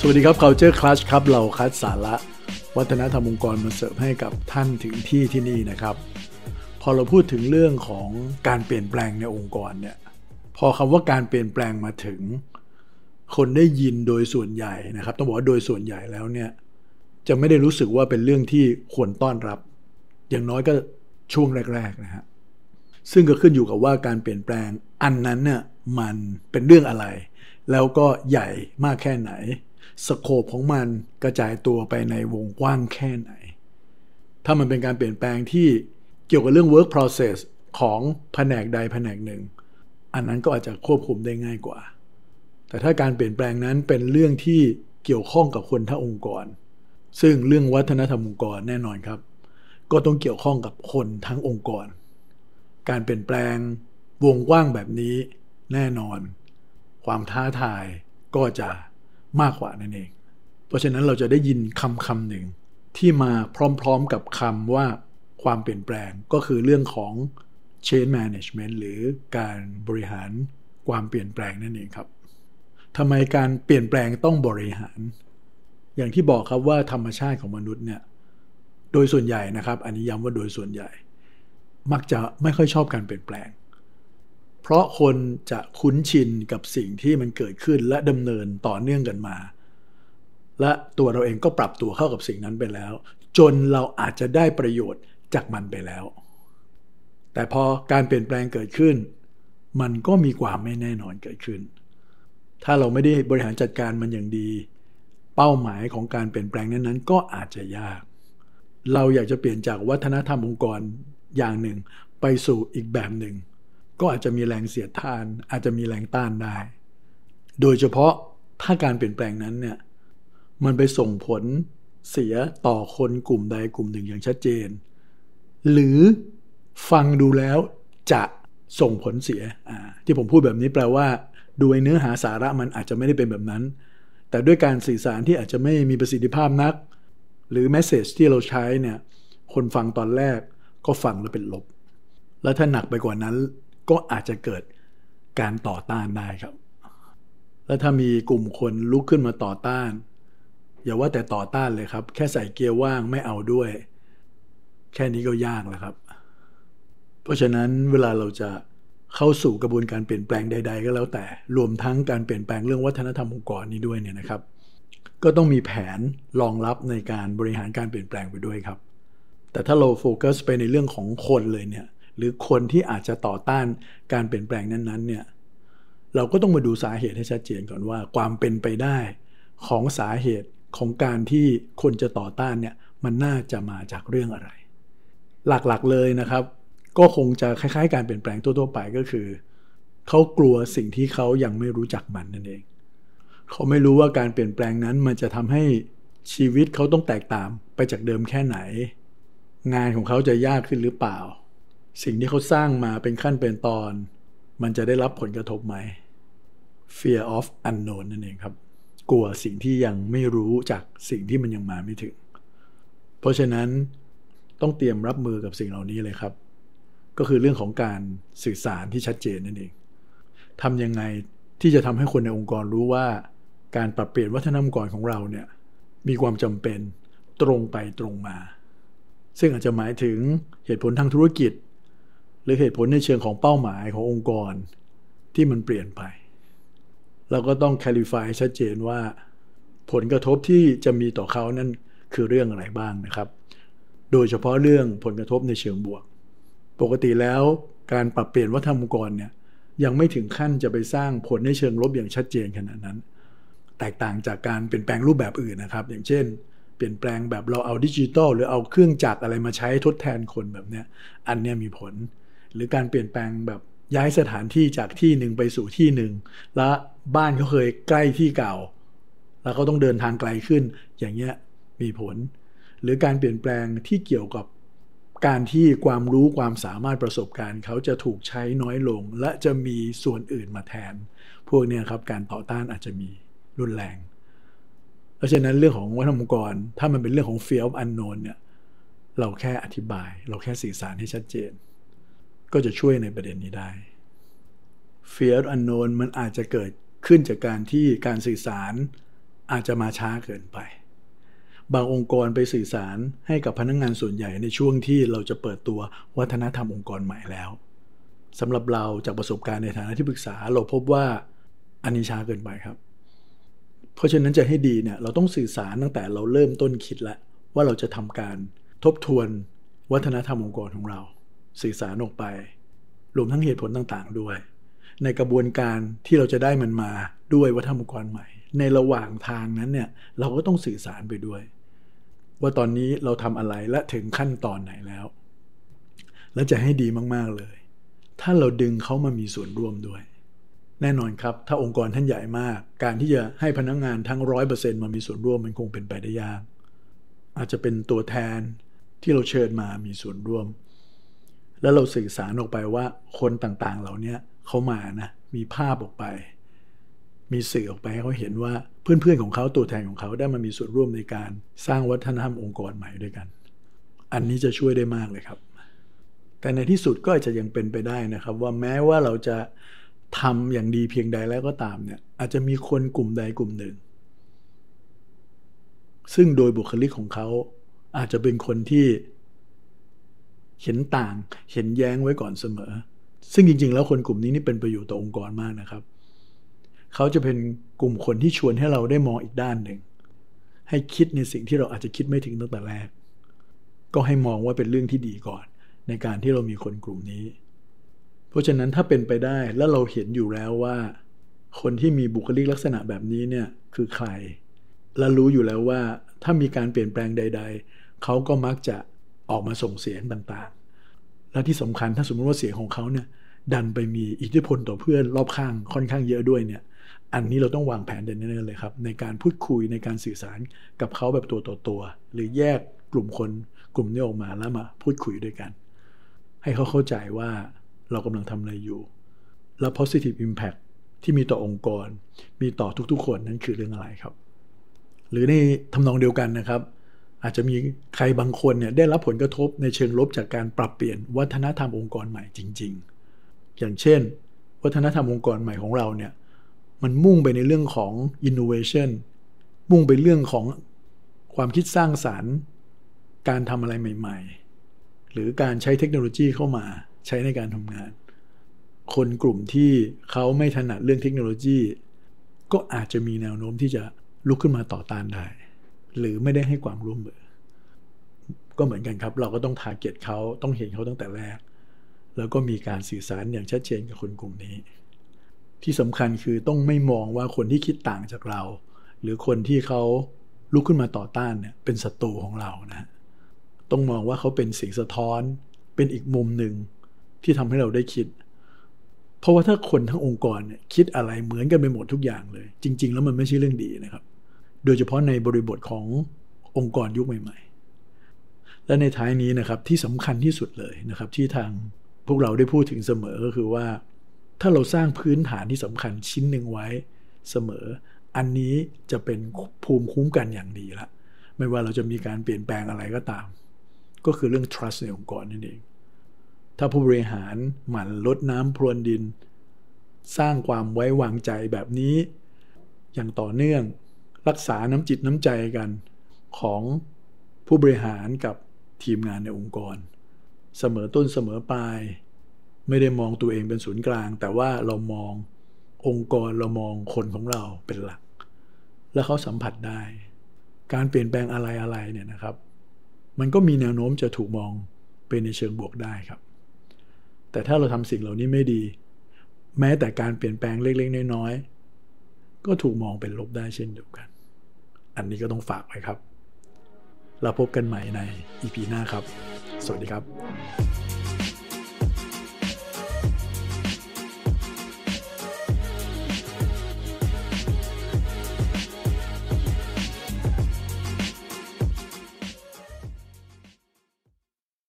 สวัสดีครับ Culture Clash ครับ เราคัดสาระวัฒนธรรมองค์กรมาเสิร์ฟให้กับท่านถึงที่ที่นี่นะครับ พอเราพูดถึงเรื่องของการเปลี่ยนแปลงในองค์กรเนี่ย พอคำว่าการเปลี่ยนแปลงมาถึง คนได้ยินโดยส่วนใหญ่นะครับ ต้องบอกว่าโดยส่วนใหญ่แล้วเนี่ย จะไม่ได้รู้สึกว่าเป็นเรื่องที่ควรต้อนรับ อย่างน้อยก็ช่วงแรกๆนะฮะ ซึ่งก็ขึ้นอยู่กับว่าการเปลี่ยนแปลงอันนั้นเนี่ยมันเป็นเรื่องอะไร แล้วก็ใหญ่มากแค่ไหน สโคปของมันกระจายตัวไปในวงกว้างแค่ไหน ถ้ามันเป็นการเปลี่ยนแปลงที่เกี่ยวกับเรื่อง work process ของแผนกใดแผนกหนึ่ง อันนั้นก็อาจจะควบคุมได้ง่ายกว่า แต่ถ้าการเปลี่ยนแปลงนั้นเป็นเรื่องที่เกี่ยวข้องกับคนทั้งองค์กร ซึ่งเรื่องวัฒนธรรมองค์กรแน่นอนครับ ก็ต้องเกี่ยวข้องกับคนทั้งองค์กร การเปลี่ยนแปลงวงกว้างแบบนี้แน่นอน ความท้าทายก็จะ มากกว่านั่นเอง เพราะฉะนั้นเราจะได้ยินคำคำหนึ่งที่มาพร้อมๆกับคำว่าความเปลี่ยนแปลงก็คือเรื่องของ change management หรือการบริหารความเปลี่ยนแปลงนั่นเองครับทำไมการเปลี่ยนแปลงต้องบริหาร อย่างที่บอกครับว่าธรรมชาติของมนุษย์เนี่ยโดยส่วนใหญ่นะครับ อันนี้ย้ำว่าโดยส่วนใหญ่ มักจะไม่ค่อยชอบการเปลี่ยนแปลง เพราะคนจะคุ้นชินกับสิ่งที่มันเกิดขึ้นและดำเนินต่อเนื่องกันมา และตัวเราเองก็ปรับตัวเข้ากับสิ่งนั้นไปแล้ว จนเราอาจจะได้ประโยชน์จากมันไปแล้ว แต่พอการเปลี่ยนแปลงเกิดขึ้น มันก็มีความไม่แน่นอนเกิดขึ้น ถ้าเราไม่ได้บริหารจัดการมันอย่างดี เป้าหมายของการเปลี่ยนแปลงนั้นๆ ก็อาจจะยาก เราอยากจะเปลี่ยนจากวัฒนธรรมองค์กรอย่างหนึ่งไปสู่อีกแบบหนึ่ง ก็อาจจะมีแรงเสียดทาน อาจจะมีแรงต้านได้ โดยเฉพาะถ้าการเปลี่ยนแปลงนั้นเนี่ยมันไปส่งผลเสียต่อคนกลุ่มใดกลุ่มหนึ่งอย่างชัดเจน หรือฟังดูแล้วจะส่งผลเสียที่ผมพูดแบบนี้แปลว่าโดยเนื้อหาสาระมันอาจจะไม่ได้เป็นแบบนั้น แต่ด้วยการสื่อสารที่อาจจะไม่มีประสิทธิภาพนัก หรือแมสเซจที่เราใช้เนี่ยคนฟังตอนแรกก็ฟังแล้วเป็นลบ แล้วถ้าหนักไปกว่านั้น ก็อาจจะเกิดการต่อต้านได้ครับ แล้วถ้ามีกลุ่มคนลุกขึ้นมาต่อต้าน อย่าว่าแต่ต่อต้านเลยครับ แค่ใส่เกียร์ว่างไม่เอาด้วย แค่นี้ก็ยากแล้วครับ เพราะฉะนั้นเวลาเราจะเข้าสู่กระบวนการเปลี่ยนแปลงใด ๆ ก็แล้วแต่รวมทั้งการเปลี่ยนแปลงเรื่องวัฒนธรรมองค์กรนี้ด้วยเนี่ยนะครับ ก็ต้องมีแผนรองรับในการบริหารการเปลี่ยนแปลงไปด้วยครับ แต่ถ้าเราโฟกัสไปในเรื่องของคนเลยเนี่ย หรือคนที่อาจจะต่อต้านการเปลี่ยนแปลงนั้นๆเนี่ยเราก็ต้องมาดูสาเหตุให้ชัดเจนก่อนว่า ความเป็นไปได้ของสาเหตุของการที่คนจะต่อต้านเนี่ยมันน่าจะมาจากเรื่องอะไร หลักๆเลยนะครับ ก็คงจะคล้ายๆ การเปลี่ยนแปลงทั่วๆไปก็คือเขากลัวสิ่งที่เขายังไม่รู้จักมันนั่นเองเขาไม่รู้ว่าการเปลี่ยนแปลงนั้นมันจะทำให้ชีวิตเขาต้องแตกต่างไปจากเดิมแค่ไหน งานของเขาจะยากขึ้นหรือเปล่า สิ่งที่เขาสร้างมาเป็นขั้นเป็นตอน มันจะได้รับผลกระทบไหม fear of unknown นั่นเองครับ กลัวสิ่งที่ยังไม่รู้จากสิ่งที่มันยังมาไม่ถึง เพราะฉะนั้นต้องเตรียมรับมือกับสิ่งเหล่านี้เลยครับ ก็คือเรื่องของการสื่อสารที่ชัดเจนนั่นเองทำยังไงที่จะทำให้คนในองค์กรรู้ว่า การปรับเปลี่ยนวัฒนธรรมองค์กรของเราเนี่ยมีความจำเป็นตรงไปตรงมา ซึ่งอาจจะหมายถึงเหตุผลทางธุรกิจ รือเหตุผลในเชิงของเป้าหมายขององค์กรที่มันเปลี่ยนไป เราก็ต้อง clarify ชัดเจนว่าผลกระทบที่จะมีต่อเขานั้นคือเรื่องอะไรบ้างนะครับ โดยเฉพาะเรื่องผลกระทบในเชิงบวก ปกติแล้วการปรับเปลี่ยนวัฒนธรรมองค์กรเนี่ยยังไม่ถึงขั้นจะไปสร้างผลในเชิงลบอย่างชัดเจนขนาดนั้น แตกต่างจากการเปลี่ยนแปลงรูปแบบอื่นนะครับ อย่างเช่น เปลี่ยนแปลงแบบเราเอาดิจิตอลหรือเอาเครื่องจักรอะไรมาใช้ทดแทนคนแบบเนี้ยอันเนี้ยมีผล หรือการเปลี่ยนแปลงแบบย้ายสถานที่จากที่หนึ่งไปสู่ที่หนึ่งแล้วบ้านเขาเคยใกล้ที่เก่า แล้วเขาต้องเดินทางไกลขึ้น อย่างเงี้ยมีผล หรือการเปลี่ยนแปลงที่เกี่ยวกับการที่ความรู้ความสามารถประสบการณ์เขาจะถูกใช้น้อยลง และจะมีส่วนอื่นมาแทน พวกนี้ครับการต่อต้านอาจจะมีรุนแรง เพราะฉะนั้นเรื่องของวัฒนธรรมองค์กรถ้ามันเป็นเรื่องของ fear of unknown เนี่ยเราแค่อธิบาย เราแค่สื่อสารให้ชัดเจน ก็จะช่วยในประเด็นนี้ได้ fear unknown มันอาจจะเกิดขึ้นจากการที่การสื่อสารอาจจะมาช้าเกินไป บางองค์กรไปสื่อสารให้กับพนักงงานส่วนใหญ่ในช่วงที่เราจะเปิดตัววัฒนธรรมองค์กรใหม่แล้วสำหรับเราจากประสบการณ์ในฐานะที่ปรึกษาเราพบว่าอันนี้ช้าเกินไปครับ เพราะฉะนั้นจะให้ดีเนี่ยเราต้องสื่อสารตั้งแต่เราเริ่มต้นคิดแล้วว่าเราจะทำการทบทวนวัฒนธรรมองค์กรของเรา สื่อสารออกไป รวมทั้งเหตุผลต่างๆด้วย ในกระบวนการที่เราจะได้มันมาด้วยวัฒนธรรมองค์กรใหม่ ในระหว่างทางนั้นเนี่ยเราก็ต้องสื่อสารไปด้วย ว่าตอนนี้เราทำอะไรและถึงขั้นตอนไหนแล้ว และจะให้ดีมากๆเลย ถ้าเราดึงเขามามีส่วนร่วมด้วยแน่นอนครับ ถ้าองค์กรท่านใหญ่มาก การที่จะให้พนักงงานทั้งร้อยเปอร์เซ็นต์มามีส่วนร่วมมันคงเป็นไปได้ยาก อาจจะเป็นตัวแทนที่เราเชิญมามีส่วนร่วม แล้วเราสื่อสารออกไปว่าคนต่างๆ เหล่านี้เขามานะมีภาพออกไป มีสื่อออกไปให้เขาเห็นว่าเพื่อนๆของเขาตัวแทนของเขาได้มามีส่วนร่วมในการสร้างวัฒนธรรมองค์กรใหม่ด้วยกัน อันนี้จะช่วยได้มากเลยครับ แต่ในที่สุดก็อาจจะยังเป็นไปได้นะครับ ว่าแม้ว่าเราจะทำอย่างดีเพียงใดแล้วก็ตามเนี่ยอาจจะมีคนกลุ่มใดกลุ่มหนึ่ง ซึ่งโดยบุคลิกของเขาอาจจะเป็นคนที่ เห็นต่าง เห็นแย้งไว้ก่อนเสมอ ซึ่งจริง ๆ แล้วคนกลุ่มนี้นี่เป็นประโยชน์ต่อองค์กรมากนะครับ เขาจะเป็นกลุ่มคนที่ชวนให้เราได้มองอีกด้านหนึ่ง ให้คิดในสิ่งที่เราอาจจะคิดไม่ถึงตั้งแต่แรก ก็ให้มองว่าเป็นเรื่องที่ดีก่อน ในการที่เรามีคนกลุ่มนี้ เพราะฉะนั้นถ้าเป็นไปได้แล้วเราเห็นอยู่แล้วว่า คนที่มีบุคลิกลักษณะแบบนี้เนี่ยคือใคร และรู้อยู่แล้วว่าถ้ามีการเปลี่ยนแปลงใด ๆ เขาก็มักจะ ออกมาส่งเสียงต่างๆ และที่สำคัญถ้าสมมติว่าเสียงของเขาเนี่ยดันไปมีอิทธิพลต่อเพื่อนรอบข้างค่อนข้างเยอะด้วยเนี่ยอันนี้เราต้องวางแผนเด่นๆเลยครับ ในการพูดคุยในการสื่อสารกับเขาแบบตัวต่อตัว หรือแยกกลุ่มคนกลุ่มนี้ออกมาแล้วมาพูดคุยด้วยกัน ให้เขาเข้าใจว่าเรากำลังทำอะไรอยู่ แล้ว positive impact ที่มีต่อองค์กร มีต่อทุกๆคนนั้นคือเรื่องอะไรครับ หรือในทำนองเดียวกันนะครับ อาจจะมีใครบางคนเนี่ยได้รับผลกระทบในเชิงลบจากการปรับเปลี่ยนวัฒนธรรมองค์กรใหม่จริง ๆ อย่างเช่น วัฒนธรรมองค์กรใหม่ของเราเนี่ยมันมุ่งไปในเรื่องของ innovation มุ่งไปเรื่องของความคิดสร้างสารรค์ การทำอะไรใหม่ ๆ หรือการใช้เทคโนโลยีเข้ามาใช้ในการทำงาน คนกลุ่มที่เขาไม่ถนัดเรื่องเทคโนโลยี ก็อาจจะมีแนวโน้มที่จะลุกขึ้นมาต่อต้านได้ หรือไม่ได้ให้ความร่วมมือ ก็เหมือนกันครับ เราก็ต้องทาร์เก็ตเขาต้องเห็นเขาตั้งแต่แรก แล้วก็มีการสื่อสารอย่างชัดเจนกับคนกลุ่มนี้ ที่สำคัญคือต้องไม่มองว่าคนที่คิดต่างจากเรา หรือคนที่เขาลุกขึ้นมาต่อต้านเนี่ยเป็นศัตรูของเรานะต้องมองว่าเขาเป็นสิ่งสะท้อน เป็นอีกมุมหนึ่งที่ทำให้เราได้คิด เพราะว่าถ้าคนทั้งองค์กรเนี่ยคิดอะไรเหมือนกันไปหมดทุกอย่างเลย จริง ๆ แล้วมันไม่ใช่เรื่องดีนะครับ โดยเฉพาะในบริบทขององค์กรยุคใหม่ ๆ และในท้ายนี้นะครับที่สำคัญที่สุดเลยนะครับที่ทางพวกเราได้พูดถึงเสมอก็คือว่า ถ้าเราสร้างพื้นฐานที่สำคัญชิ้นหนึ่งไว้เสมอ อันนี้จะเป็นภูมิคุ้มกันอย่างดีละไม่ว่าเราจะมีการเปลี่ยนแปลงอะไรก็ตาม ก็คือเรื่อง trust ในองค์กรนั่นเอง ถ้าผู้บริหารหมั่นลดน้ำพรวนดิน สร้างความไว้วางใจแบบนี้ อย่างต่อเนื่อง รักษาน้ำจิตน้ำใจกันของผู้บริหารกับทีมงานในองค์กร เสมอต้นเสมอปลาย ไม่ได้มองตัวเองเป็นศูนย์กลาง แต่ว่าเรามององค์กรเรามองคนของเราเป็นหลัก และเขาสัมผัสได้ การเปลี่ยนแปลงอะไรอะไรเนี่ยนะครับ มันก็มีแนวโน้มจะถูกมองเป็นในเชิงบวกได้ครับ แต่ถ้าเราทำสิ่งเหล่านี้ไม่ดี แม้แต่การเปลี่ยนแปลงเล็กๆน้อยๆก็ถูกมองเป็นลบได้เช่นเดียวกัน อันนี้ก็ต้องฝากไว้ครับ เราพบกันใหม่ใน EP หน้าครับ สวัสดีครับ